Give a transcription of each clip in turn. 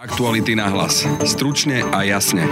Aktuality na hlas. Stručne a jasne.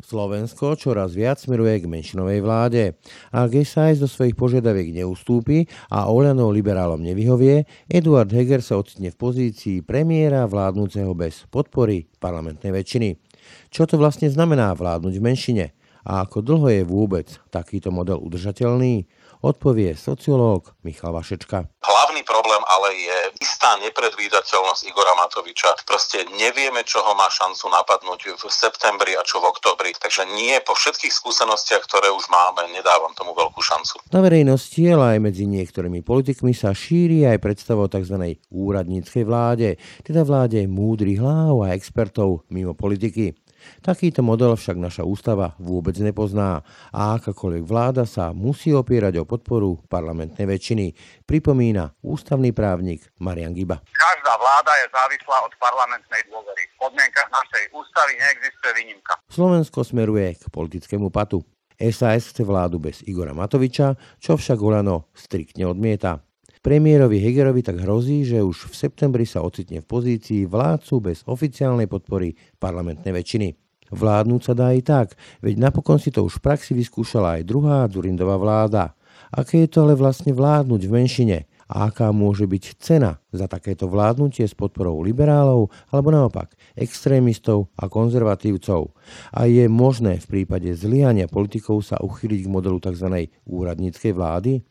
Slovensko čoraz viac smeruje k menšinovej vláde. Ak SAS do svojich požiadaviek neustúpi a Oľano liberálom nevyhovie, Eduard Heger sa ocitne v pozícii premiéra vládnúceho bez podpory parlamentnej väčšiny. Čo to vlastne znamená vládnuť v menšine? A ako dlho je vôbec takýto model udržateľný? Odpovie sociológ Michal Vašečka. Hlavný problém ale je istá nepredvídateľnosť Igora Matoviča. Proste nevieme, čo ho má šancu napadnúť v septembri a čo v oktobri. Takže nie po všetkých skúsenostiach, ktoré už máme, nedávam tomu veľkú šancu. Na verejnosti, ale aj medzi niektorými politikmi sa šíri aj predstava o tzv. úradníckej vláde, teda vláde múdrych hlav a expertov mimo politiky. Takýto model však naša ústava vôbec nepozná a akákoľvek vláda sa musí opierať o podporu parlamentnej väčšiny, pripomína ústavný právnik Marian Giba. Každá vláda je závislá od parlamentnej dôvery. V podmienkach našej ústavy neexistuje výnimka. Slovensko smeruje k politickému patu. SAS chce vládu bez Igora Matoviča, čo však Olano striktne odmieta. Premiérovi Hegerovi tak hrozí, že už v septembri sa ocitne v pozícii vládcu bez oficiálnej podpory parlamentnej väčšiny. Vládnuť sa dá i tak, veď napokon si to už v praxi vyskúšala aj druhá Durindová vláda. Aké je to ale vlastne vládnuť v menšine? A aká môže byť cena za takéto vládnutie s podporou liberálov alebo naopak extrémistov a konzervatívcov? A je možné v prípade zlyhania politikov sa uchyliť k modelu tzv. úradníckej vlády?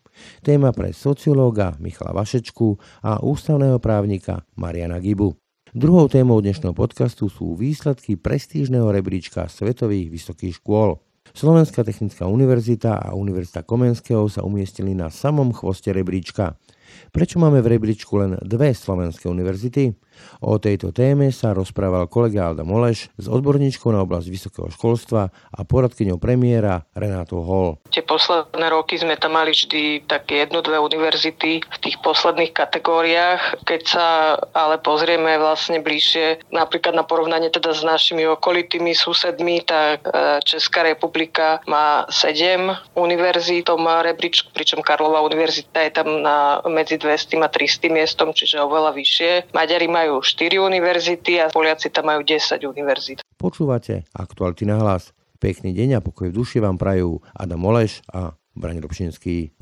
Téma pre sociológa Michala Vašečku a ústavného právnika Mariana Gibu. Druhou témou dnešného podcastu sú výsledky prestížneho rebríčka svetových vysokých škôl. Slovenská technická univerzita a Univerzita Komenského sa umiestnili na samom chvoste rebríčka. Prečo máme v rebríčku len dve slovenské univerzity? O tejto téme sa rozprával kolega Alda Moleš s odborníčkou na oblasť vysokého školstva a poradkyňou premiéra Renátou Hall. Tie posledné roky sme tam mali vždy také jednu, dve univerzity v tých posledných kategóriách. Keď sa ale pozrieme vlastne bližšie napríklad na porovnanie teda s našimi okolitými susedmi, tak e, Česká republika má sedem univerzít v tom rebríčku, pričom Karlova univerzita je tam na, medzi 200 a 300 miestom, čiže oveľa vyššie. Maďari majú majú 4 univerzity a Poliaci tam majú 10 univerzít. Počúvate aktuality na hlas. Pekný deň a pokoj v duši vám prajú Adam Oleš a Braň Robšinský.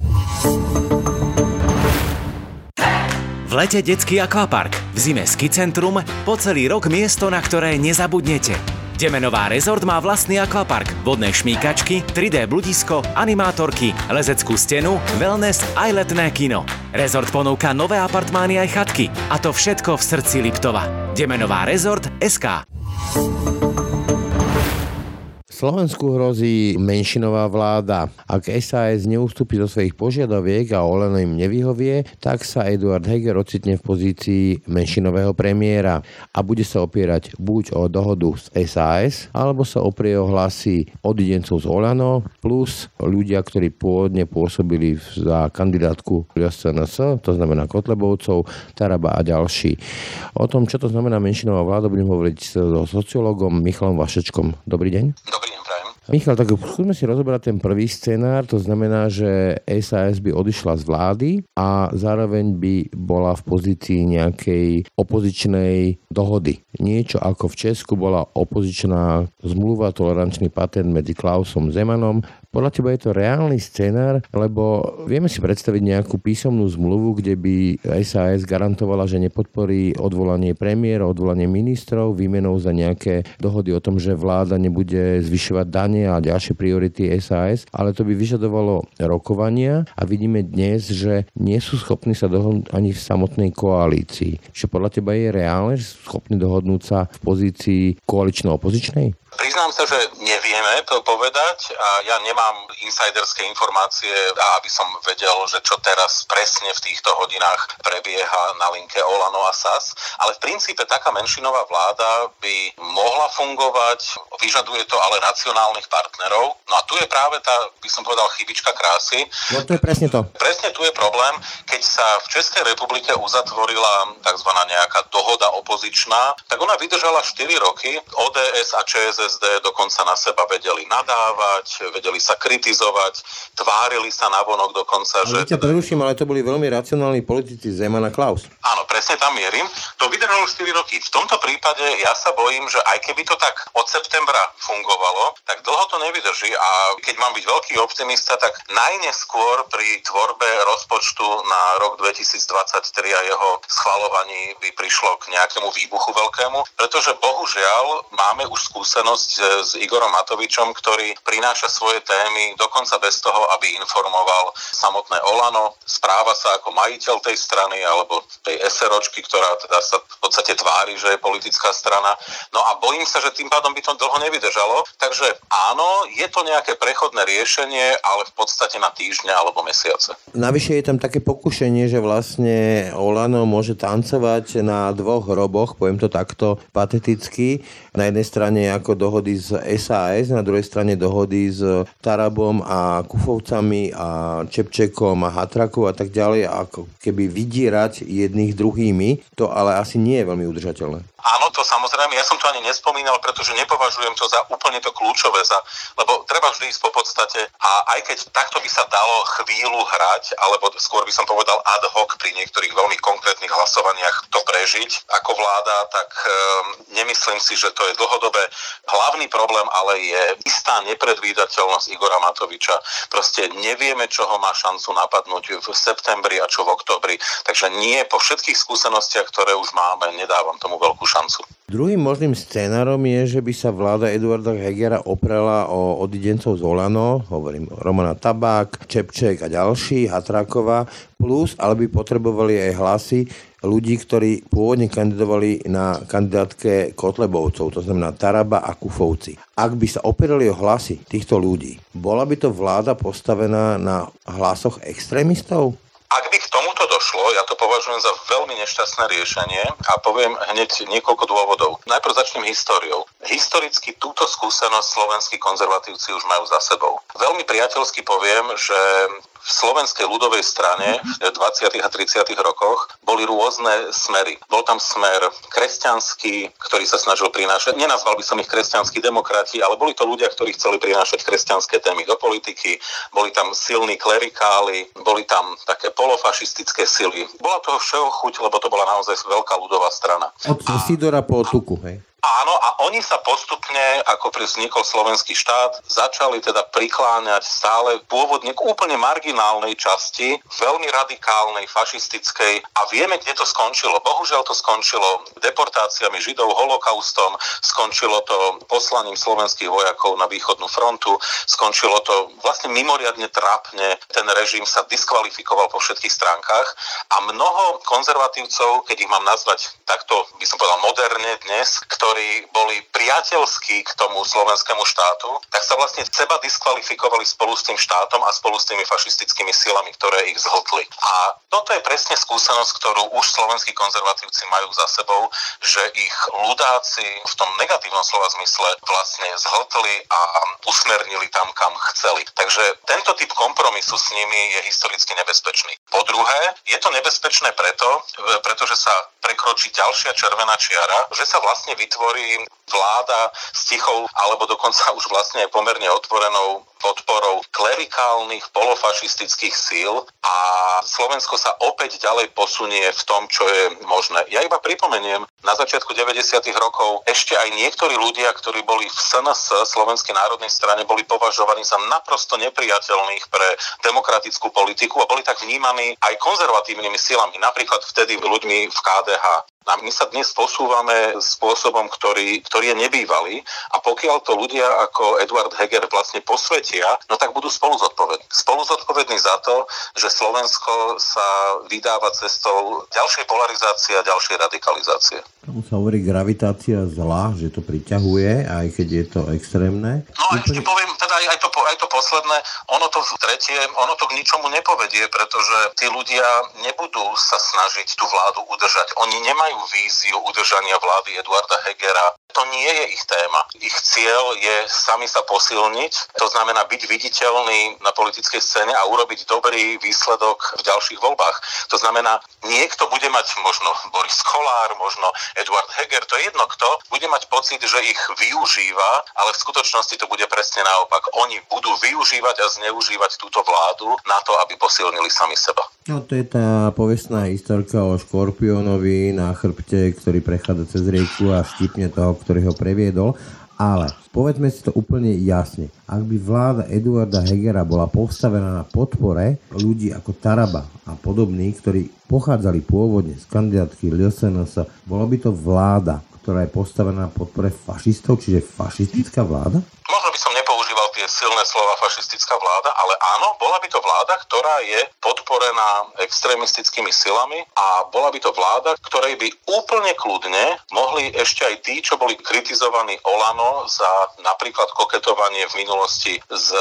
V lete detský akvapark, v zime ski centrum, po celý rok miesto, na ktoré nezabudnete. Demenová rezort má vlastný akvapark, vodné šmíkačky, 3D bludisko, animátorky, lezeckú stenu, wellness aj letné kino. Rezort ponúka nové apartmány aj chatky. A to všetko v srdci Liptova. Demenová rezort SK. Slovensku hrozí menšinová vláda. Ak SAS neustúpi do svojich požiadaviek a Oleno im nevyhovie, tak sa Eduard Heger ocitne v pozícii menšinového premiéra a bude sa opierať buď o dohodu s SAS, alebo sa oprie o hlasy odidencov z Olano, plus ľudia, ktorí pôvodne pôsobili za kandidátku SNS, to znamená Kotlebovcov, Taraba a ďalší. O tom, čo to znamená menšinová vláda, budem hovoriť so sociológom Michalom Vašečkom. Dobrý deň. Dobrý. Michal, tak skúsme si rozobrať ten prvý scenár, to znamená, že SAS by odišla z vlády a zároveň by bola v pozícii nejakej opozičnej dohody. Niečo ako v Česku bola opozičná zmluva, tolerančný patent medzi Klausom Zemanom podľa teba je to reálny scenár, lebo vieme si predstaviť nejakú písomnú zmluvu, kde by SAS garantovala, že nepodporí odvolanie premiéra, odvolanie ministrov, výmenou za nejaké dohody o tom, že vláda nebude zvyšovať dane a ďalšie priority SAS, ale to by vyžadovalo rokovania a vidíme dnes, že nie sú schopní sa dohodnúť ani v samotnej koalícii. Čo podľa teba je reálne, že sú schopní dohodnúť sa v pozícii koalično-opozičnej? Priznám sa, že nevieme to povedať a ja nemám insiderské informácie, aby som vedel, že čo teraz presne v týchto hodinách prebieha na linke Olano a SAS, ale v princípe taká menšinová vláda by mohla fungovať, vyžaduje to ale racionálnych partnerov. No a tu je práve tá, by som povedal, chybička krásy. No to je presne to. Presne tu je problém, keď sa v Českej republike uzatvorila tzv. nejaká dohoda opozičná, tak ona vydržala 4 roky, ODS a ČSSD ČSSD dokonca na seba vedeli nadávať, vedeli sa kritizovať, tvárili sa navonok dokonca, ale že... ťa preruším, ale to boli veľmi racionálni politici Zeman a Klaus. Áno, presne tam mierim. To vydržalo 4 roky. V tomto prípade ja sa bojím, že aj keby to tak od septembra fungovalo, tak dlho to nevydrží a keď mám byť veľký optimista, tak najneskôr pri tvorbe rozpočtu na rok 2023 a jeho schvalovaní by prišlo k nejakému výbuchu veľkému, pretože bohužiaľ máme už skúsenosť s Igorom Matovičom, ktorý prináša svoje témy dokonca bez toho, aby informoval samotné Olano, správa sa ako majiteľ tej strany alebo tej SROčky, ktorá teda sa v podstate tvári, že je politická strana. No a bojím sa, že tým pádom by to dlho nevydržalo. Takže áno, je to nejaké prechodné riešenie, ale v podstate na týždňa alebo mesiace. Navyše je tam také pokušenie, že vlastne Olano môže tancovať na dvoch roboch, poviem to takto pateticky. Na jednej strane ako dohody z SAS, na druhej strane dohody s Tarabom a Kufovcami a Čepčekom a Hatrakou a tak ďalej, ako keby vydierať jedných druhými, to ale asi nie je veľmi udržateľné. Áno, to samozrejme, ja som to ani nespomínal, pretože nepovažujem to za úplne to kľúčové, za, lebo treba vždy ísť po podstate a aj keď takto by sa dalo chvíľu hrať, alebo skôr by som povedal ad hoc pri niektorých veľmi konkrétnych hlasovaniach to prežiť ako vláda, tak um, nemyslím si, že to je dlhodobé. Hlavný problém ale je istá nepredvídateľnosť Igora Matoviča. Proste nevieme, čo ho má šancu napadnúť v septembri a čo v oktobri. Takže nie po všetkých skúsenostiach, ktoré už máme, nedávam tomu veľkú šancu. Druhým možným scénárom je, že by sa vláda Eduarda Hegera oprela o odidencov z Olano, hovorím Romana Tabák, Čepček a ďalší, Hatráková, plus, ale by potrebovali aj hlasy ľudí, ktorí pôvodne kandidovali na kandidátke Kotlebovcov, to znamená Taraba a Kufovci. Ak by sa opierali o hlasy týchto ľudí, bola by to vláda postavená na hlasoch extrémistov? Ak by k tomuto došlo, ja to považujem za veľmi nešťastné riešenie a poviem hneď niekoľko dôvodov. Najprv začnem históriou. Historicky túto skúsenosť slovenskí konzervatívci už majú za sebou. Veľmi priateľsky poviem, že v slovenskej ľudovej strane v 20. a 30. rokoch boli rôzne smery. Bol tam smer kresťanský, ktorý sa snažil prinášať, nenazval by som ich kresťanskí demokrati, ale boli to ľudia, ktorí chceli prinášať kresťanské témy do politiky, boli tam silní klerikáli, boli tam také polofašistické sily. Bola toho všeho chuť, lebo to bola naozaj veľká ľudová strana. Od Sidora po Tuku, hej? Áno, a oni sa postupne, ako vznikol slovenský štát, začali teda prikláňať stále pôvodne k úplne marginálnej časti, veľmi radikálnej, fašistickej. A vieme, kde to skončilo. Bohužiaľ to skončilo deportáciami Židov, holokaustom, skončilo to poslaním slovenských vojakov na východnú frontu, skončilo to vlastne mimoriadne trápne, ten režim sa diskvalifikoval po všetkých stránkach. A mnoho konzervatívcov, keď ich mám nazvať takto, by som povedal moderne dnes, ktorí ktorí boli priateľskí k tomu slovenskému štátu, tak sa vlastne seba diskvalifikovali spolu s tým štátom a spolu s tými fašistickými silami, ktoré ich zhltli. A toto je presne skúsenosť, ktorú už slovenskí konzervatívci majú za sebou, že ich ľudáci v tom negatívnom slova zmysle vlastne zhltli a usmernili tam, kam chceli. Takže tento typ kompromisu s nimi je historicky nebezpečný. Po druhé, je to nebezpečné preto, pretože sa prekročí ďalšia červená čiara, že sa vlastne vytvorí vytvorí vláda s tichou alebo dokonca už vlastne aj pomerne otvorenou podporou klerikálnych polofašistických síl a Slovensko sa opäť ďalej posunie v tom, čo je možné. Ja iba pripomeniem, na začiatku 90. rokov ešte aj niektorí ľudia, ktorí boli v SNS, Slovenskej národnej strane, boli považovaní za naprosto nepriateľných pre demokratickú politiku a boli tak vnímaní aj konzervatívnymi silami, napríklad vtedy ľuďmi v KDH. A my sa dnes posúvame spôsobom, ktorý, ktorý je nebývalý a pokiaľ to ľudia ako Eduard Heger vlastne posvetia, no tak budú spolu zodpovední. Spolu zodpovední za to, že Slovensko sa vydáva cestou ďalšej polarizácie a ďalšej radikalizácie. Tomu sa hovorí gravitácia zla, že to priťahuje, aj keď je to extrémne. No a ešte poviem, teda aj, aj, to, aj to posledné, ono to tretie, ono to k ničomu nepovedie, pretože tí ľudia nebudú sa snažiť tú vládu udržať. Oni nemajú nemajú víziu udržania vlády Eduarda Hegera. To nie je ich téma. Ich cieľ je sami sa posilniť, to znamená byť viditeľný na politickej scéne a urobiť dobrý výsledok v ďalších voľbách. To znamená, niekto bude mať možno Boris Kolár, možno Eduard Heger, to je jedno kto, bude mať pocit, že ich využíva, ale v skutočnosti to bude presne naopak. Oni budú využívať a zneužívať túto vládu na to, aby posilnili sami seba. No to je tá povestná historka o škorpiónovi na chrbte, ktorý prechádza cez rieku a štipne toho, ktorý ho previedol. Ale povedzme si to úplne jasne. Ak by vláda Eduarda Hegera bola postavená na podpore ľudí ako Taraba a podobní, ktorí pochádzali pôvodne z kandidátky LSNS, bola by to vláda, ktorá je postavená na podpore fašistov, čiže fašistická vláda? Možno by som nepoužíval tie silné slova fašistická vláda, ale áno, bola by to vláda, ktorá je podporená extrémistickými silami a bola by to vláda, ktorej by úplne kľudne mohli ešte aj tí, čo boli kritizovaní Olano za napríklad koketovanie v minulosti s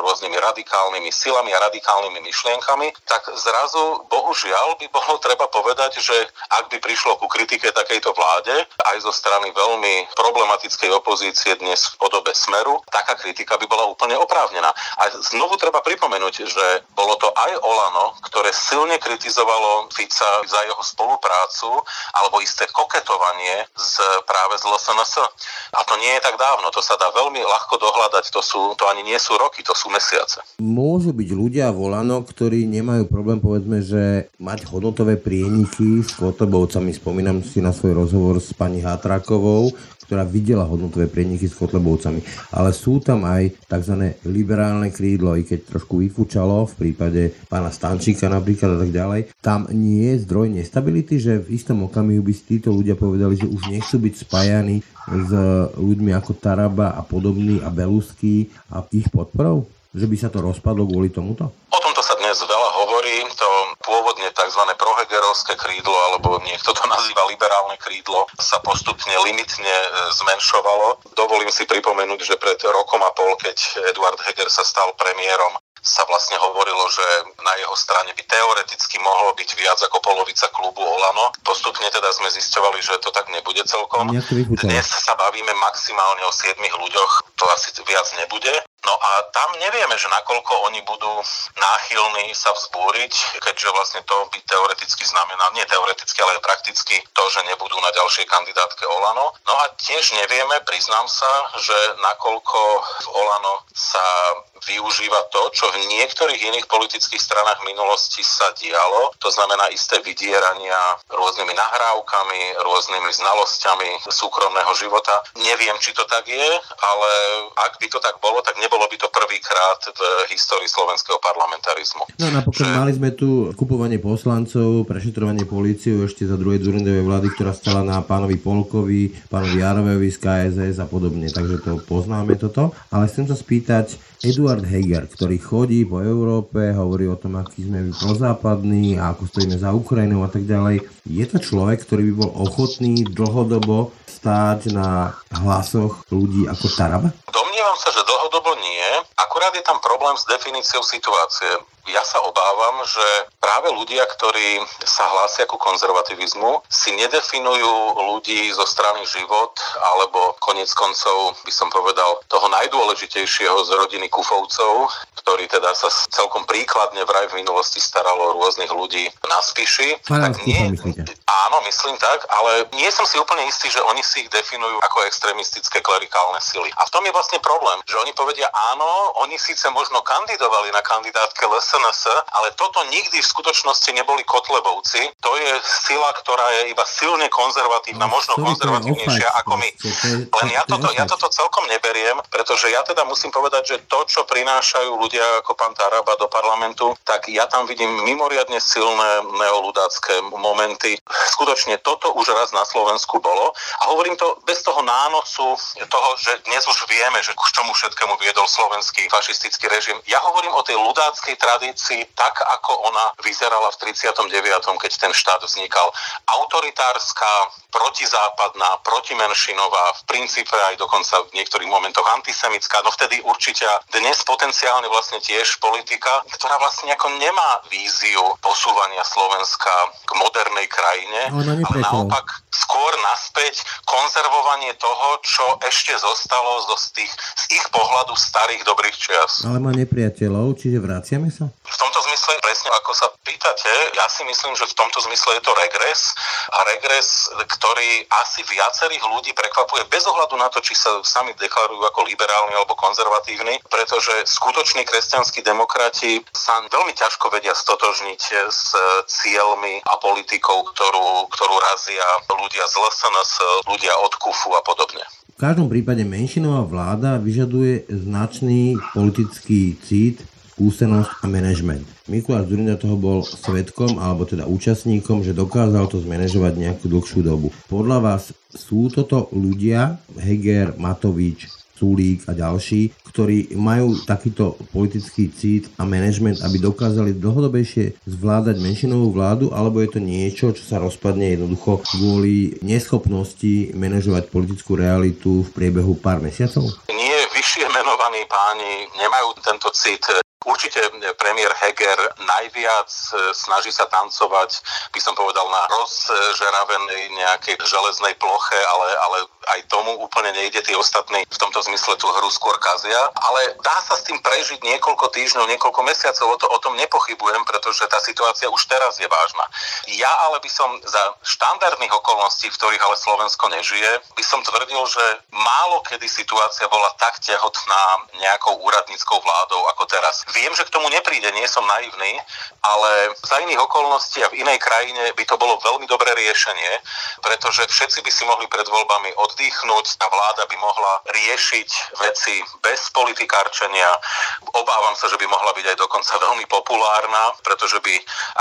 rôznymi radikálnymi silami a radikálnymi myšlienkami, tak zrazu bohužiaľ by bolo treba povedať, že ak by prišlo ku kritike takejto vláde, aj zo strany veľmi problematickej opozície dnes v podobe Smeru, taká kritika by bola úplne oprávnená. A znovu treba pripomenúť, že bolo to aj Olano, ktoré silne kritizovalo Fica za jeho spoluprácu alebo isté koketovanie z, práve z LSNS. A to nie je tak dávno, to sa dá veľmi ľahko dohľadať, to, sú, to ani nie sú roky, to sú mesiace. Môžu byť ľudia v Olano, ktorí nemajú problém, povedzme, že mať hodnotové prieniky s Kotobovcami. Spomínam si na svoj rozhovor s pani Hátrakovou, ktorá videla hodnotové prieniky s Kotlebovcami. Ale sú tam aj tzv. liberálne krídlo, i keď trošku vyfúčalo v prípade pána Stančíka napríklad a tak ďalej. Tam nie je zdroj nestability, že v istom okamihu by si títo ľudia povedali, že už nechcú byť spájani s ľuďmi ako Taraba a podobný a Belusky a ich podporou? Že by sa to rozpadlo kvôli tomuto? O tomto sa dnes veľa hovorí. To pôvodne tzv. prohegerovské krídlo, alebo niekto to nazýva liberálne krídlo, sa postupne limitne e, zmenšovalo. Dovolím si pripomenúť, že pred rokom a pol, keď Eduard Heger sa stal premiérom, sa vlastne hovorilo, že na jeho strane by teoreticky mohlo byť viac ako polovica klubu Olano. Postupne teda sme zisťovali, že to tak nebude celkom. Dnes sa bavíme maximálne o 7 ľuďoch, to asi viac nebude. No a tam nevieme, že nakoľko oni budú náchylní sa vzbúriť, keďže vlastne to by teoreticky znamená, nie teoreticky, ale prakticky to, že nebudú na ďalšej kandidátke Olano. No a tiež nevieme, priznám sa, že nakoľko v Olano sa využíva to, čo v niektorých iných politických stranách v minulosti sa dialo, to znamená isté vydierania rôznymi nahrávkami, rôznymi znalosťami súkromného života. Neviem, či to tak je, ale ak by to tak bolo, tak nebolo by to prvýkrát v histórii slovenského parlamentarizmu. No napokon že... mali sme tu kupovanie poslancov, prešetrovanie políciu ešte za druhej Dzurindovej vlády, ktorá stala na pánovi Polkovi, pánovi Jarovevi z KSS a podobne, takže to poznáme toto. Ale chcem sa spýtať, Eduard Heger, ktorý chodí po Európe, hovorí o tom, aký sme prozápadní a ako stojíme za Ukrajinou a tak ďalej. Je to človek, ktorý by bol ochotný dlhodobo stáť na hlasoch ľudí ako Taraba? Domnievam sa, že dlhodobo nie. Akurát je tam problém s definíciou situácie ja sa obávam, že práve ľudia, ktorí sa hlásia ku konzervativizmu, si nedefinujú ľudí zo strany život, alebo konec koncov by som povedal toho najdôležitejšieho z rodiny Kufovcov, ktorý teda sa celkom príkladne vraj v minulosti staralo o rôznych ľudí na spíši. tak nie, áno, myslím tak, ale nie som si úplne istý, že oni si ich definujú ako extrémistické klerikálne sily. A v tom je vlastne problém, že oni povedia áno, oni síce možno kandidovali na kandidátke LS SNS, ale toto nikdy v skutočnosti neboli Kotlebovci. To je sila, ktorá je iba silne konzervatívna, no, možno konzervatívnejšia ako my. Len ja toto, ja toto celkom neberiem, pretože ja teda musím povedať, že to, čo prinášajú ľudia ako pán Taraba do parlamentu, tak ja tam vidím mimoriadne silné neoludácké momenty. Skutočne toto už raz na Slovensku bolo. A hovorím to bez toho nánosu toho, že dnes už vieme, že k čomu všetkému viedol slovenský fašistický režim. Ja hovorím o tej ľudáckej tradícii tradícii, tak ako ona vyzerala v 39., keď ten štát vznikal. Autoritárska, protizápadná, protimenšinová, v princípe aj dokonca v niektorých momentoch antisemická, no vtedy určite dnes potenciálne vlastne tiež politika, ktorá vlastne ako nemá víziu posúvania Slovenska k modernej krajine, ale naopak skôr naspäť konzervovanie toho, čo ešte zostalo zo z, tých, z ich pohľadu starých dobrých čias. Ale má nepriateľov, čiže vraciame sa? V tomto zmysle, presne ako sa pýtate, ja si myslím, že v tomto zmysle je to regres a regres, ktorý asi viacerých ľudí prekvapuje bez ohľadu na to, či sa sami deklarujú ako liberálni alebo konzervatívni, pretože skutoční kresťanskí demokrati sa veľmi ťažko vedia stotožniť s cieľmi a politikou, ktorú, ktorú razia ľudia z LSNS, ľudia od KUFu a podobne. V každom prípade menšinová vláda vyžaduje značný politický cít, skúsenosť a manažment. Mikuláš Zurinda toho bol svetkom, alebo teda účastníkom, že dokázal to zmanéžovať nejakú dlhšiu dobu. Podľa vás sú toto ľudia, Heger, Matovič, Sulík a ďalší, ktorí majú takýto politický cít a management, aby dokázali dlhodobejšie zvládať menšinovú vládu, alebo je to niečo, čo sa rozpadne jednoducho kvôli neschopnosti manažovať politickú realitu v priebehu pár mesiacov? Nie, vyššie menovaní páni nemajú tento cit Určite premiér Heger najviac e, snaží sa tancovať, by som povedal, na rozžeravenej nejakej železnej ploche, ale, ale aj tomu úplne nejde. Tí ostatní v tomto zmysle tú hru skôr kazia. Ale dá sa s tým prežiť niekoľko týždňov, niekoľko mesiacov, o, to, o tom nepochybujem, pretože tá situácia už teraz je vážna. Ja ale by som za štandardných okolností, v ktorých ale Slovensko nežije, by som tvrdil, že málo kedy situácia bola tak tehotná nejakou úradníckou vládou ako teraz. Viem, že k tomu nepríde, nie som naivný, ale za iných okolností a v inej krajine by to bolo veľmi dobré riešenie, pretože všetci by si mohli pred voľbami oddychnúť, a vláda by mohla riešiť veci bez politikárčenia. Obávam sa, že by mohla byť aj dokonca veľmi populárna, pretože by,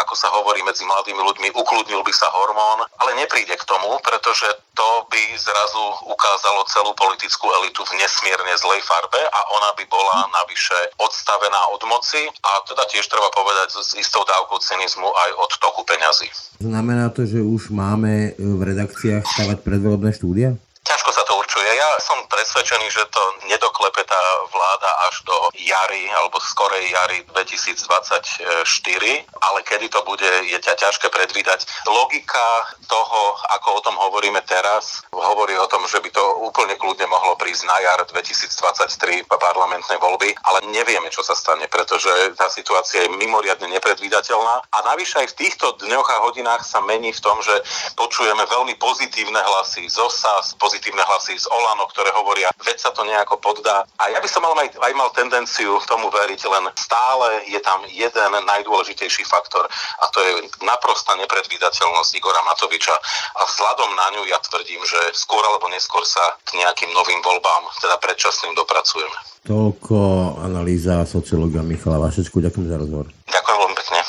ako sa hovorí medzi mladými ľuďmi, ukludnil by sa hormón, ale nepríde k tomu, pretože to by zrazu ukázalo celú politickú elitu v nesmierne zlej farbe a ona by bola navyše odstavená od moci a teda tiež treba povedať s istou dávkou cynizmu aj od toku peňazí. Znamená to, že už máme v redakciách stavať predvolebné štúdia? Ťažko sa to určuje. Ja som presvedčený, že to nedoklepe tá vláda až do jary alebo skorej jary 2024, ale kedy to bude, je ťa ťažké predvídať. Logika toho, ako o tom hovoríme teraz, hovorí o tom, že by to úplne kľudne mohlo prísť na jar 2023 parlamentnej voľby, ale nevieme, čo sa stane, pretože tá situácia je mimoriadne nepredvídateľná a navyše aj v týchto dňoch a hodinách sa mení v tom, že počujeme veľmi pozitívne hlasy z OSAS, pozitívne hlasy z Olano, ktoré hovoria, veď sa to nejako poddá. A ja by som mal aj, aj mal tendenciu tomu veriť, len stále je tam jeden najdôležitejší faktor a to je naprosta nepredvídateľnosť Igora Matoviča. A vzhľadom na ňu ja tvrdím, že skôr alebo neskôr sa k nejakým novým voľbám, teda predčasným, dopracujeme. Toľko analýza sociológa Michala Vašečku. Ďakujem za rozhovor. Ďakujem veľmi pekne.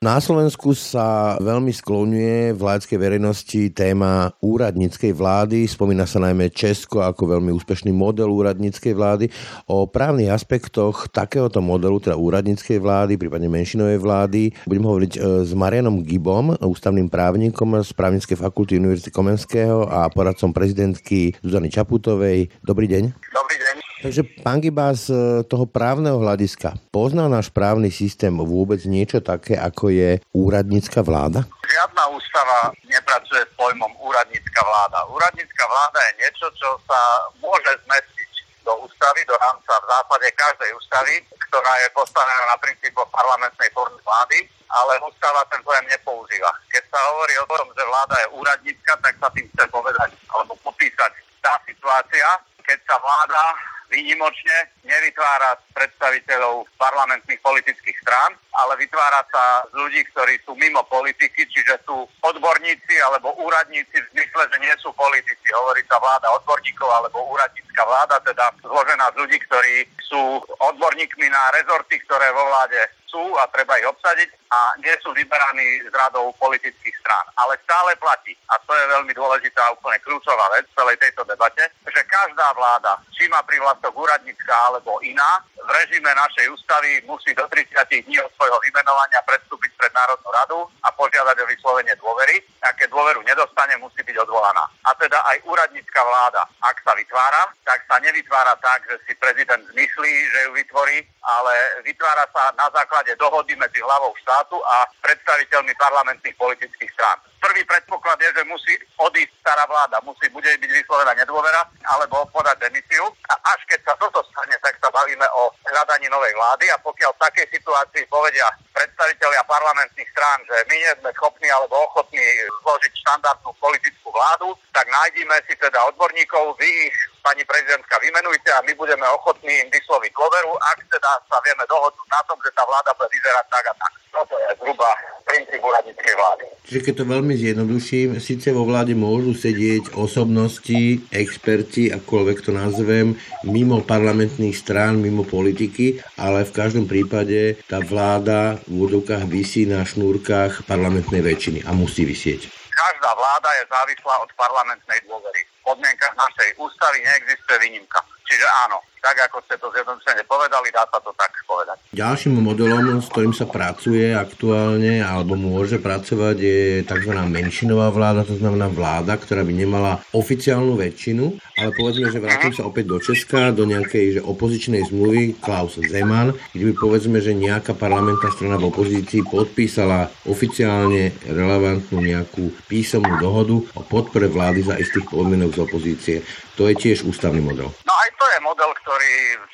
Na Slovensku sa veľmi skloňuje v laickej verejnosti téma úradníckej vlády. Spomína sa najmä Česko ako veľmi úspešný model úradníckej vlády. O právnych aspektoch takéhoto modelu, teda úradníckej vlády, prípadne menšinovej vlády, budem hovoriť e, s Marianom Gibom, ústavným právnikom z právnickej fakulty Univerzity Komenského a poradcom prezidentky Zuzany Čaputovej. Dobrý deň. Dobrý deň. Takže pán Giba, z toho právneho hľadiska, pozná náš právny systém vôbec niečo také, ako je úradnícka vláda? Žiadna ústava nepracuje s pojmom úradnícka vláda. Úradnícka vláda je niečo, čo sa môže zmestiť do ústavy, do rámca v západe každej ústavy, ktorá je postavená na princípoch parlamentnej formy vlády, ale ústava ten pojem nepoužíva. Keď sa hovorí o tom, že vláda je úradnícka, tak sa tým chce povedať alebo popísať tá situácia, keď sa vláda výnimočne nevytvára predstaviteľov parlamentných politických strán, ale vytvára sa z ľudí, ktorí sú mimo politiky, čiže sú odborníci alebo úradníci v zmysle, že nie sú politici. Hovorí sa vláda odborníkov alebo úradnícka vláda, teda zložená z ľudí, ktorí sú odborníkmi na rezorty, ktoré vo vláde sú a treba ich obsadiť a nie sú vyberaní z radou politických strán. Ale stále platí, a to je veľmi dôležitá úplne kľúčová vec v celej tejto debate, že každá vláda, či má pri čiastok úradnícka alebo iná, v režime našej ústavy musí do 30 dní od svojho vymenovania predstúpiť pred Národnú radu a požiadať o vyslovenie dôvery. A keď dôveru nedostane, musí byť odvolaná. A teda aj úradnícka vláda, ak sa vytvára, tak sa nevytvára tak, že si prezident zmyslí, že ju vytvorí, ale vytvára sa na základe dohody medzi hlavou štátu a predstaviteľmi parlamentných politických strán prvý predpoklad je, že musí odísť stará vláda, musí bude byť vyslovená nedôvera alebo podať demisiu. A až keď sa toto stane, tak sa bavíme o hľadaní novej vlády a pokiaľ v takej situácii povedia predstavitelia parlamentných strán, že my nie sme schopní alebo ochotní zložiť štandardnú politickú vládu, tak nájdime si teda odborníkov, vy ich pani prezidentka vymenujte a my budeme ochotní im vysloviť dôveru, ak teda sa vieme dohodnúť na tom, že tá vláda bude vyzerať tak a tak. Toto je zhruba princíp úradníckej vlády. Čiže keď to veľmi zjednoduším, síce vo vláde môžu sedieť osobnosti, experti, akoľvek to nazvem, mimo parlamentných strán, mimo politiky, ale v každom prípade tá vláda v úvodovkách vysí na šnúrkach parlamentnej väčšiny a musí vysieť každá vláda je závislá od parlamentnej dôvery. Podmienkach našej ústavy neexistuje výnimka. Čiže áno, tak ako ste to zjednodušene povedali, dá sa to tak povedať. Ďalším modelom, s ktorým sa pracuje aktuálne alebo môže pracovať je tzv. menšinová vláda, to znamená vláda, ktorá by nemala oficiálnu väčšinu, ale povedzme, že vrátim sa opäť do Česka, do nejakej že opozičnej zmluvy Klaus Zeman, kde by povedzme, že nejaká parlamentná strana v opozícii podpísala oficiálne relevantnú nejakú písomnú dohodu o podpore vlády za istých podmienok z opozície. To je tiež ústavný model. No aj to je model, ktorý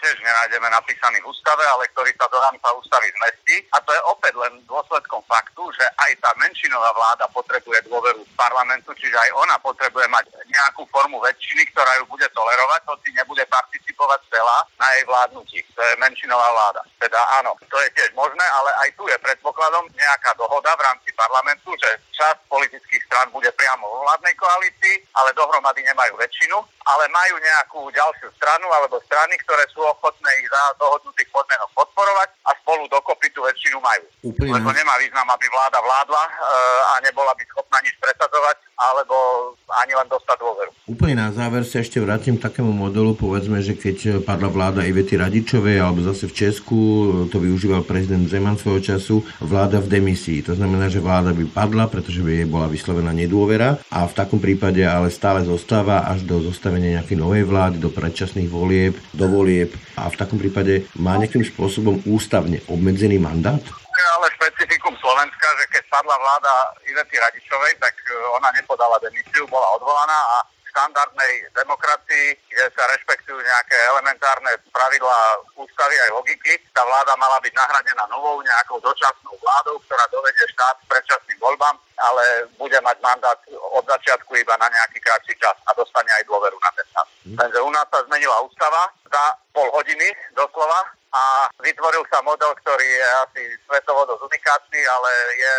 tiež nenájdeme napísaný v ústave, ale ktorý sa do rámca ústavy zmestí. A to je opäť len dôsledkom faktu, že aj tá menšinová vláda potrebuje dôveru parlamentu, čiže aj ona potrebuje mať nejakú formu väčšiny, ktorá ju bude tolerovať, hoci nebude participovať celá na jej vládnutí. To je menšinová vláda. Teda áno, to je tiež možné, ale aj tu je predpokladom nejaká dohoda v rámci parlamentu, že časť politických strán bude priamo vo vládnej koalícii, ale dohromady nemajú väčšinu ale majú nejakú ďalšiu stranu alebo strany, ktoré sú ochotné ich za dohodnutých podmienok podporovať a spolu dokopy tú väčšinu majú. Úplne. Lebo nemá význam, aby vláda vládla e, a nebola by schopná nič presadzovať, alebo ani len dostať dôveru. Úplne na záver sa ešte vrátim k takému modelu, povedzme, že keď padla vláda Ivety Radičovej, alebo zase v Česku, to využíval prezident Zeman svojho času, vláda v demisii. To znamená, že vláda by padla, pretože by jej bola vyslovená nedôvera a v takom prípade ale stále zostáva až do zostavenia nejakej novej vlády, do predčasných volieb, do volieb a v takom prípade má nejakým spôsobom ústavne obmedzený mandát? ale špecifikum Slovenska, že keď padla vláda Ivety Radičovej, tak e, ona nepodala demisiu, bola odvolaná a štandardnej demokracii, kde sa rešpektujú nejaké elementárne pravidlá ústavy aj logiky, tá vláda mala byť nahradená novou nejakou dočasnou vládou, ktorá dovedie štát k predčasným voľbám, ale bude mať mandát od začiatku iba na nejaký krátší čas a dostane aj dôveru na ten čas. Mhm. Takže u nás sa zmenila ústava za pol hodiny doslova a vytvoril sa model, ktorý je asi svetovo dosť unikátny, ale je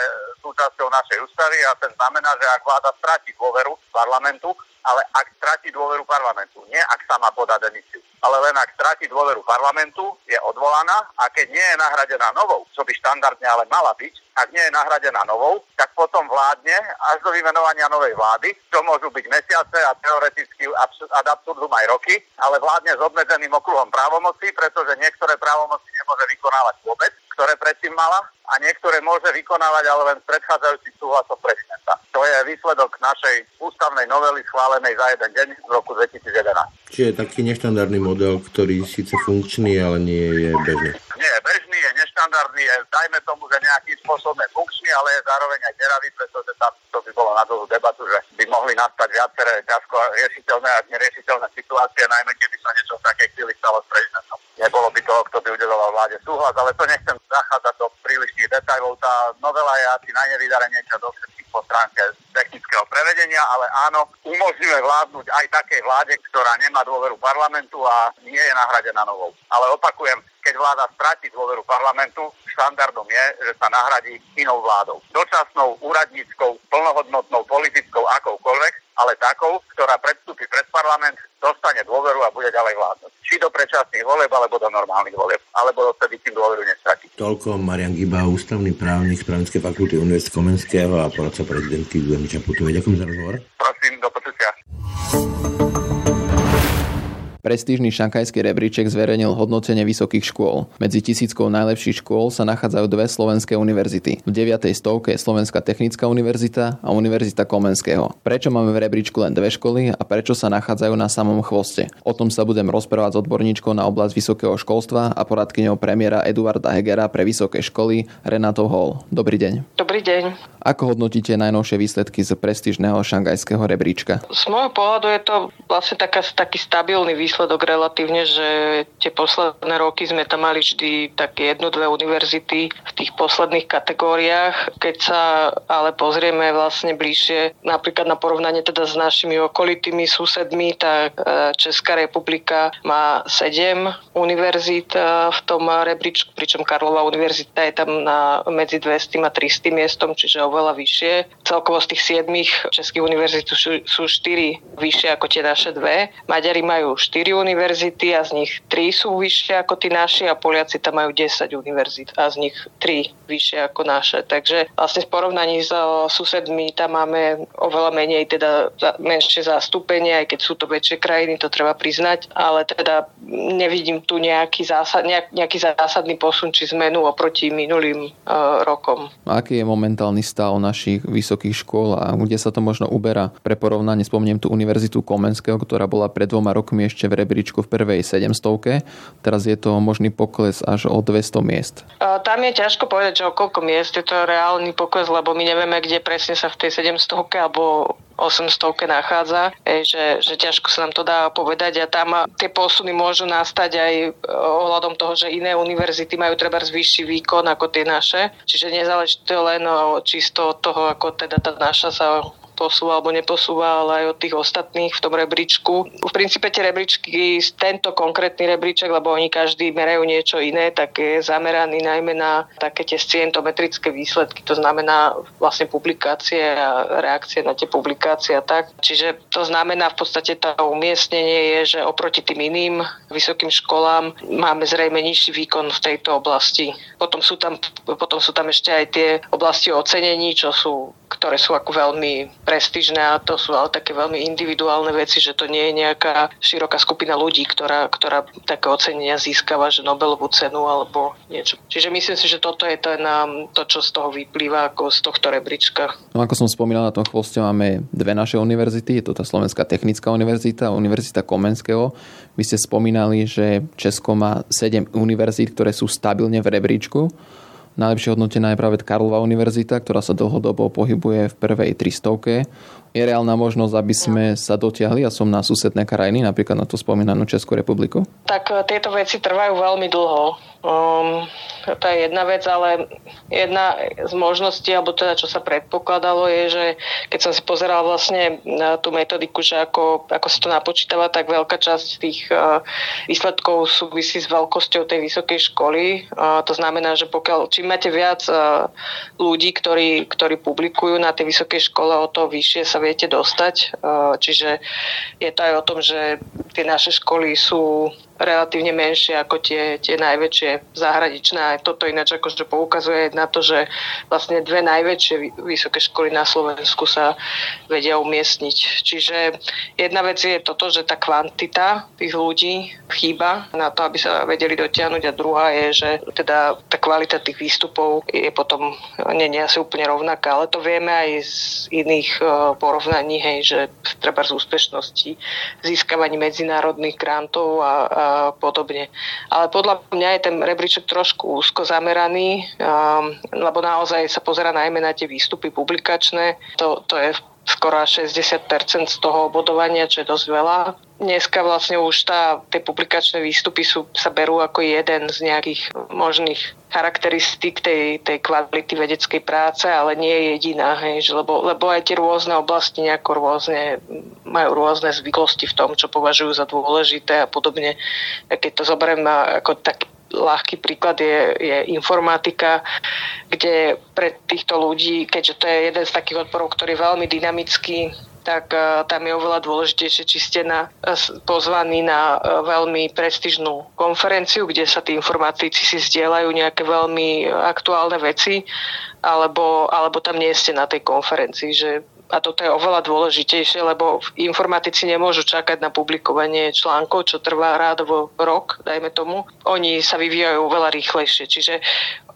súčasťou našej ústavy a ten znamená, že ak vláda stratí dôveru parlamentu, ale ak stratí dôveru parlamentu, nie ak sa má podať demisiu, ale len ak stratí dôveru parlamentu, je odvolaná a keď nie je nahradená novou, čo by štandardne ale mala byť, ak nie je nahradená novou, tak potom vládne až do vymenovania novej vlády, čo môžu byť mesiace a teoreticky ad absurdum aj roky, ale vládne s obmedzeným okruhom právomocí, pretože niektoré právomoci nemôže vykonávať vôbec, ktoré predtým mala a niektoré môže vykonávať ale len s predchádzajúcim súhlasom prezidenta. Je výsledok našej ústavnej novely schválenej za jeden deň v roku 2011. Čiže taký neštandardný model, ktorý síce funkčný, ale nie je bežný. Nie je bežný, je neštandardný, je, dajme tomu, že nejakým spôsobom je funkčný, ale je zároveň aj deravý, pretože tam to by bolo na dlhú debatu, že by mohli nastať viaceré ťažko riešiteľné a neriešiteľné situácie, najmä keby sa niečo v takej chvíli stalo s prezidentom. Nebolo by toho, kto by udeloval vláde súhlas, ale to nechcem zachádzať do prílišných detajlov. Tá novela je asi najnevydarenejšia do všetkých po stránke technického prevedenia, ale áno, umožňuje vládnuť aj takej vláde, ktorá nemá dôveru parlamentu a nie je nahradená novou. Ale opakujem, keď vláda stratí dôveru parlamentu, štandardom je, že sa nahradí inou vládou. Dočasnou, úradníckou, plnohodnotnou, politickou, akoukoľvek, ale takou, ktorá predstúpi pred parlament, dostane dôveru a bude ďalej vládnuť. Či do predčasných volieb, alebo do normálnych volieb, alebo vtedy tým dôveru nestratí. Toľko Marian Giba, ústavný právnik z Právnickej fakulty Univerzity Komenského a poradca prezidentky Zuzany Čaputovej. Ďakujem za rozhovor. Prosím, Prestížny šankajský rebríček zverejnil hodnotenie vysokých škôl. Medzi tisíckou najlepších škôl sa nachádzajú dve slovenské univerzity. V 9. stovke je Slovenská technická univerzita a Univerzita Komenského. Prečo máme v rebríčku len dve školy a prečo sa nachádzajú na samom chvoste? O tom sa budem rozprávať s odborníčkou na oblasť vysokého školstva a poradkyňou premiéra Eduarda Hegera pre vysoké školy Renato Hall. Dobrý deň. Dobrý deň. Ako hodnotíte najnovšie výsledky z prestížneho šangajského rebríčka? Z môjho pohľadu je to vlastne taká, taký stabilný výsledok výsledok relatívne, že tie posledné roky sme tam mali vždy také jednu, dve univerzity v tých posledných kategóriách. Keď sa ale pozrieme vlastne bližšie napríklad na porovnanie teda s našimi okolitými susedmi, tak e, Česká republika má sedem univerzít e, v tom rebríčku, pričom Karlova univerzita je tam na medzi 200 a 300 miestom, čiže oveľa vyššie. Celkovo z tých siedmých českých univerzít sú, sú štyri vyššie ako tie naše dve. Maďari majú 4 4 univerzity a z nich 3 sú vyššie ako tí naši a Poliaci tam majú 10 univerzít a z nich 3 vyššie ako naše. Takže vlastne v porovnaní s susedmi tam máme oveľa menej, teda menšie zastúpenie, aj keď sú to väčšie krajiny, to treba priznať, ale teda nevidím tu nejaký, zásad, nejaký zásadný posun či zmenu oproti minulým uh, rokom. Aký je momentálny stav našich vysokých škôl a kde sa to možno uberá? Pre porovnanie spomeniem tú Univerzitu Komenského, ktorá bola pred dvoma rokmi ešte v rebríčku v prvej 700, teraz je to možný pokles až o 200 miest. Tam je ťažko povedať, že o koľko miest je to reálny pokles, lebo my nevieme, kde presne sa v tej 700 alebo 800 nachádza, že, že ťažko sa nám to dá povedať a tam tie posuny môžu nastať aj e, ohľadom toho, že iné univerzity majú treba vyšší výkon ako tie naše. Čiže nezáleží to len čisto od toho, ako teda tá naša sa posúva alebo neposúva, ale aj od tých ostatných v tom rebríčku. V princípe tie rebríčky, tento konkrétny rebríček, lebo oni každý merajú niečo iné, tak je zameraný najmä na také tie scientometrické výsledky, to znamená vlastne publikácie a reakcie na tie publikácie a tak. Čiže to znamená v podstate to umiestnenie je, že oproti tým iným vysokým školám máme zrejme nižší výkon v tejto oblasti. Potom sú tam, potom sú tam ešte aj tie oblasti ocenení, čo sú ktoré sú ako veľmi prestížne a to sú ale také veľmi individuálne veci, že to nie je nejaká široká skupina ľudí, ktorá, ktorá také ocenenia získava, že Nobelovú cenu alebo niečo. Čiže myslím si, že toto je to, na, to čo z toho vyplýva ako z tohto rebríčka. No ako som spomínal, na tom chvoste máme dve naše univerzity, je to tá Slovenská technická univerzita a Univerzita Komenského. Vy ste spomínali, že Česko má 7 univerzít, ktoré sú stabilne v rebríčku. Najlepšie hodnotená je práve Karlova univerzita, ktorá sa dlhodobo pohybuje v prvej 300 je reálna možnosť, aby sme sa dotiahli a som na susedné krajiny, napríklad na to spomínanú Českú republiku? Tak e, tieto veci trvajú veľmi dlho. Um, to je jedna vec, ale jedna z možností, alebo teda čo sa predpokladalo je, že keď som si pozeral vlastne na tú metodiku, že ako, ako sa to napočítava, tak veľká časť tých uh, výsledkov súvisí s veľkosťou tej vysokej školy. Uh, to znamená, že pokiaľ, čím máte viac uh, ľudí, ktorí, ktorí publikujú na tej vysokej škole, o to vyššie sa viete dostať. Čiže je to aj o tom, že tie naše školy sú relatívne menšie ako tie, tie najväčšie zahraničné. Aj toto ináč akože poukazuje na to, že vlastne dve najväčšie vysoké školy na Slovensku sa vedia umiestniť. Čiže jedna vec je toto, že tá kvantita tých ľudí chýba na to, aby sa vedeli dotiahnuť a druhá je, že teda tá kvalita tých výstupov je potom nie, nie asi úplne rovnaká, ale to vieme aj z iných e, porovnaní, hej, že treba z úspešnosti získavaní medzinárodných grantov a, a podobne. Ale podľa mňa je ten rebríček trošku úzko zameraný, um, lebo naozaj sa pozera najmä na tie výstupy publikačné. To, to je skoro 60% z toho obodovania, čo je dosť veľa. Dneska vlastne už tá, tie publikačné výstupy sú, sa berú ako jeden z nejakých možných charakteristík tej, tej kvality vedeckej práce, ale nie je jediná, hej, že lebo, lebo aj tie rôzne oblasti nejako rôzne, majú rôzne zvyklosti v tom, čo považujú za dôležité a podobne. Keď to zoberiem ako tak ľahký príklad je, je informatika, kde pre týchto ľudí, keďže to je jeden z takých odporov, ktorý je veľmi dynamický, tak uh, tam je oveľa dôležitejšie, či ste na, uh, pozvaní na uh, veľmi prestížnú konferenciu, kde sa tí informatici si zdieľajú nejaké veľmi aktuálne veci, alebo, alebo tam nie ste na tej konferencii, že a toto je oveľa dôležitejšie, lebo informatici nemôžu čakať na publikovanie článkov, čo trvá rádovo rok, dajme tomu. Oni sa vyvíjajú oveľa rýchlejšie, čiže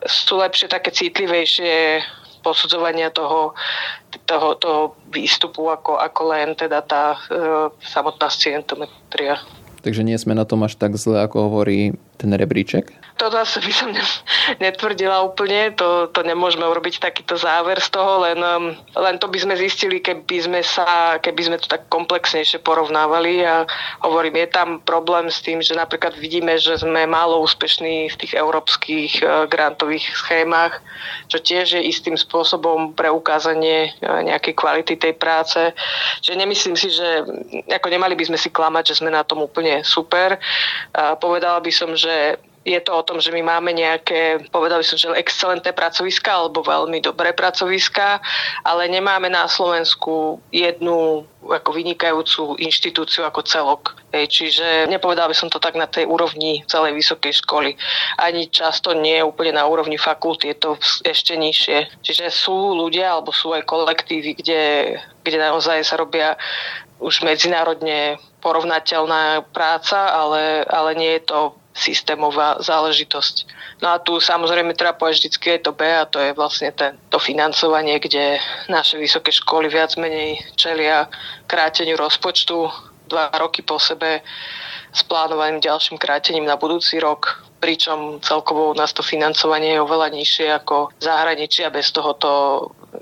sú lepšie také citlivejšie posudzovania toho, toho, toho výstupu ako, ako len teda tá e, samotná scientometria. Takže nie sme na tom až tak zle, ako hovorí ten rebríček? To zase by som netvrdila úplne, to, to nemôžeme urobiť takýto záver z toho, len, um, len to by sme zistili, keby sme, sa, keby sme to tak komplexnejšie porovnávali a hovorím, je tam problém s tým, že napríklad vidíme, že sme málo úspešní v tých európskych uh, grantových schémach, čo tiež je istým spôsobom preukázanie uh, nejakej kvality tej práce. Čiže nemyslím si, že ako nemali by sme si klamať, že sme na tom úplne super. Povedala by som, že je to o tom, že my máme nejaké, povedali som, že excelentné pracoviska alebo veľmi dobré pracoviska, ale nemáme na Slovensku jednu ako vynikajúcu inštitúciu ako celok. Hej, čiže nepovedal by som to tak na tej úrovni celej vysokej školy. Ani často nie úplne na úrovni fakulty, je to ešte nižšie. Čiže sú ľudia alebo sú aj kolektívy, kde, kde naozaj sa robia už medzinárodne porovnateľná práca, ale, ale nie je to systémová záležitosť. No a tu samozrejme treba povedať vždycky je to B a to je vlastne ten, to financovanie, kde naše vysoké školy viac menej čelia kráteniu rozpočtu dva roky po sebe s plánovaným ďalším krátením na budúci rok, pričom celkovo u nás to financovanie je oveľa nižšie ako v zahraničí a bez toho to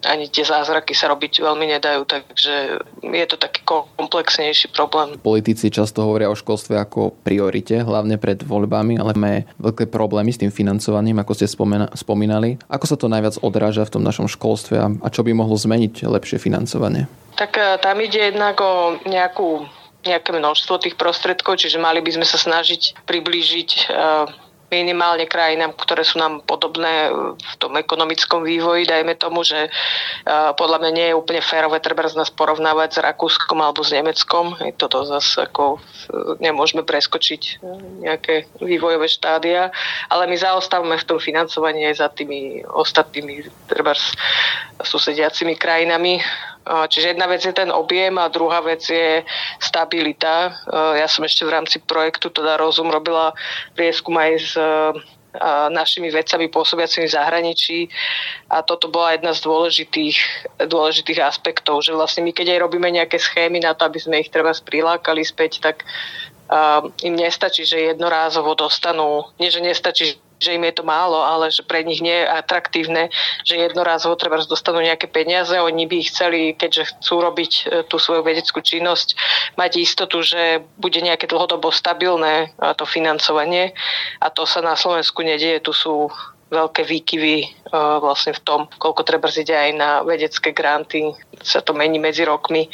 ani tie zázraky sa robiť veľmi nedajú, takže je to taký komplexnejší problém. Politici často hovoria o školstve ako priorite, hlavne pred voľbami, ale máme veľké problémy s tým financovaním, ako ste spomínali. Ako sa to najviac odráža v tom našom školstve a čo by mohlo zmeniť lepšie financovanie? Tak e, tam ide jednak o nejakú nejaké množstvo tých prostredkov, čiže mali by sme sa snažiť priblížiť e, minimálne krajinám, ktoré sú nám podobné v tom ekonomickom vývoji. Dajme tomu, že podľa mňa nie je úplne férové treba nás porovnávať s Rakúskom alebo s Nemeckom. Toto zase ako nemôžeme preskočiť e, nejaké vývojové štádia, ale my zaostávame v tom financovaní aj za tými ostatnými treba susediacimi krajinami. Čiže jedna vec je ten objem a druhá vec je stabilita. Ja som ešte v rámci projektu teda Rozum robila prieskum aj s našimi vedcami pôsobiacimi v zahraničí a toto bola jedna z dôležitých, dôležitých aspektov, že vlastne my keď aj robíme nejaké schémy na to, aby sme ich treba prilákali späť, tak um, im nestačí, že jednorázovo dostanú, nie že nestačí, že im je to málo, ale že pre nich nie je atraktívne, že jednorázovo treba dostanú nejaké peniaze, oni by ich chceli, keďže chcú robiť e, tú svoju vedeckú činnosť, mať istotu, že bude nejaké dlhodobo stabilné to financovanie. A to sa na Slovensku nedieje, tu sú veľké výkyvy uh, vlastne v tom, koľko treba ide aj na vedecké granty, sa to mení medzi rokmi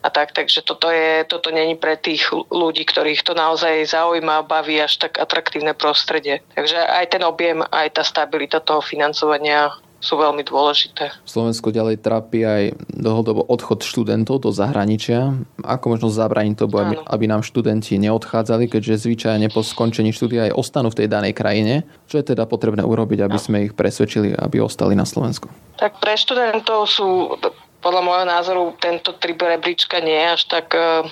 a tak, takže toto, je, toto není pre tých ľudí, ktorých to naozaj zaujíma, baví až tak atraktívne prostredie. Takže aj ten objem, aj tá stabilita toho financovania sú veľmi dôležité. Slovensko ďalej trápi aj dlhodobo odchod študentov do zahraničia. Ako možno zabrániť to, aby, aby nám študenti neodchádzali, keďže zvyčajne po skončení štúdia aj ostanú v tej danej krajine? Čo je teda potrebné urobiť, aby sme ich presvedčili, aby ostali na Slovensku? Tak pre študentov sú podľa môjho názoru tento trip rebríčka nie je až tak eh,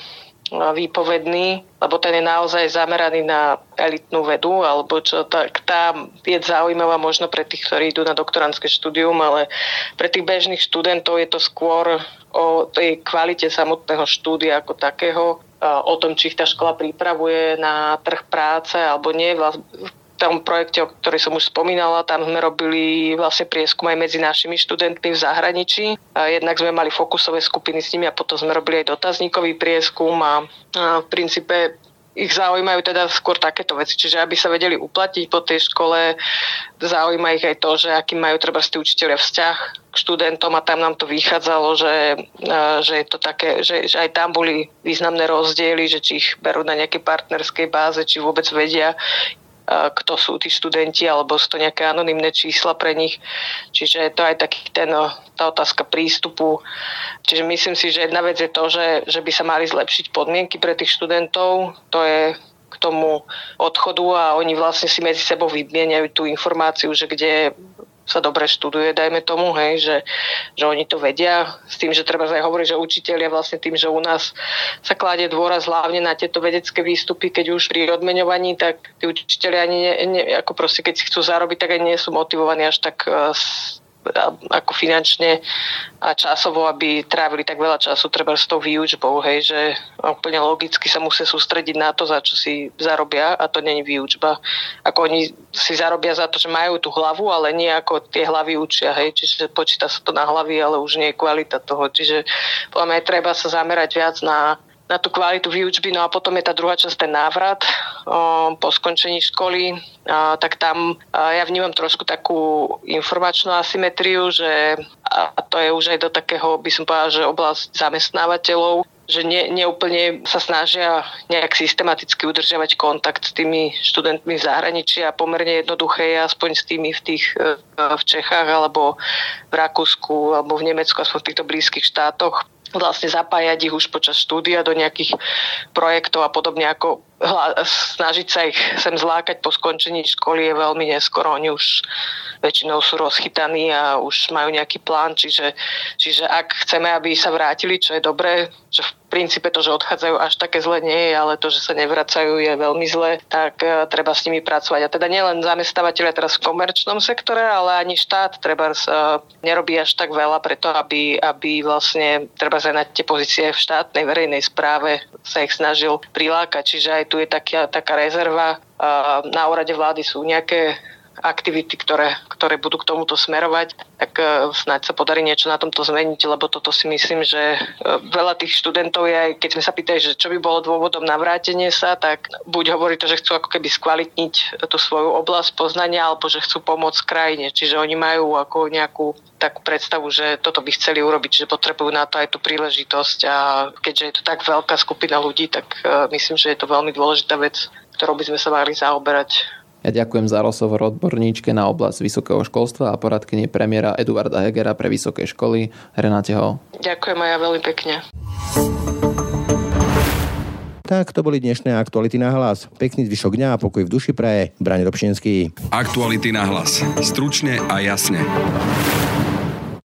výpovedný, lebo ten je naozaj zameraný na elitnú vedu, alebo čo, tak tá je zaujímavá možno pre tých, ktorí idú na doktorantské štúdium, ale pre tých bežných študentov je to skôr o tej kvalite samotného štúdia ako takého, o tom, či ich tá škola pripravuje na trh práce alebo nie tom projekte, o ktorý som už spomínala, tam sme robili vlastne prieskum aj medzi našimi študentmi v zahraničí. Jednak sme mali fokusové skupiny s nimi a potom sme robili aj dotazníkový prieskum a, a v princípe ich zaujímajú teda skôr takéto veci. Čiže aby sa vedeli uplatiť po tej škole, zaujíma ich aj to, že aký majú treba tí učiteľia vzťah k študentom a tam nám to vychádzalo, že, že, je to také, že, že aj tam boli významné rozdiely, že či ich berú na nejakej partnerskej báze, či vôbec vedia kto sú tí študenti, alebo sú to nejaké anonimné čísla pre nich. Čiže to aj taký ten, tá otázka prístupu. Čiže myslím si, že jedna vec je to, že, že by sa mali zlepšiť podmienky pre tých študentov. To je k tomu odchodu a oni vlastne si medzi sebou vymieňajú tú informáciu, že kde sa dobre študuje, dajme tomu, hej, že, že oni to vedia, s tým, že treba aj hovoriť, že učiteľia vlastne tým, že u nás sa kladie dôraz hlavne na tieto vedecké výstupy, keď už pri odmeňovaní, tak tí učiteľia ani ne, ne, ako proste, keď si chcú zarobiť, tak ani nie sú motivovaní až tak uh, ako finančne a časovo, aby trávili tak veľa času treba s tou výučbou, hej, že úplne logicky sa musia sústrediť na to, za čo si zarobia a to není výučba. Ako oni si zarobia za to, že majú tú hlavu, ale nie ako tie hlavy učia, hej, čiže počíta sa to na hlavy, ale už nie je kvalita toho. Čiže podľa mňa treba sa zamerať viac na na tú kvalitu výučby. No a potom je tá druhá časť, ten návrat po skončení školy. Tak tam ja vnímam trošku takú informačnú asymetriu, že a to je už aj do takého, by som povedala, že oblasť zamestnávateľov, že ne, neúplne sa snažia nejak systematicky udržiavať kontakt s tými študentmi v zahraničí a pomerne jednoduché je aspoň s tými v tých e, v Čechách alebo v Rakúsku alebo v Nemecku, aspoň v týchto blízkych štátoch vlastne zapájať ich už počas štúdia do nejakých projektov a podobne ako snažiť sa ich sem zlákať po skončení školy je veľmi neskoro. Oni už väčšinou sú rozchytaní a už majú nejaký plán, čiže, čiže ak chceme, aby sa vrátili, čo je dobré, že v princípe to, že odchádzajú až také zle nie je, ale to, že sa nevracajú je veľmi zle, tak uh, treba s nimi pracovať. A teda nielen zamestnávateľia teraz v komerčnom sektore, ale ani štát treba uh, nerobí až tak veľa preto, aby, aby vlastne treba sa na tie pozície v štátnej verejnej správe sa ich snažil prilákať. Čiže aj tu je taká, taká rezerva. Na úrade vlády sú nejaké aktivity, ktoré, ktoré budú k tomuto smerovať, tak uh, snáď sa podarí niečo na tomto zmeniť, lebo toto si myslím, že uh, veľa tých študentov je aj, keď sme sa pýtali, že čo by bolo dôvodom na vrátenie sa, tak buď hovorí to, že chcú ako keby skvalitniť tú svoju oblasť poznania, alebo že chcú pomôcť krajine. Čiže oni majú ako nejakú takú predstavu, že toto by chceli urobiť, že potrebujú na to aj tú príležitosť a keďže je to tak veľká skupina ľudí, tak myslím, že je to veľmi dôležitá vec ktorou by sme sa mali zaoberať. Ja ďakujem za rozhovor odborníčke na oblasť vysokého školstva a poradkyne premiéra Eduarda Hegera pre vysoké školy Renáte Ho. Ďakujem aj ja veľmi pekne. Tak to boli dnešné aktuality na hlas. Pekný zvyšok dňa a pokoj v duši praje. Brane Robšinský. Aktuality na hlas. Stručne a jasne.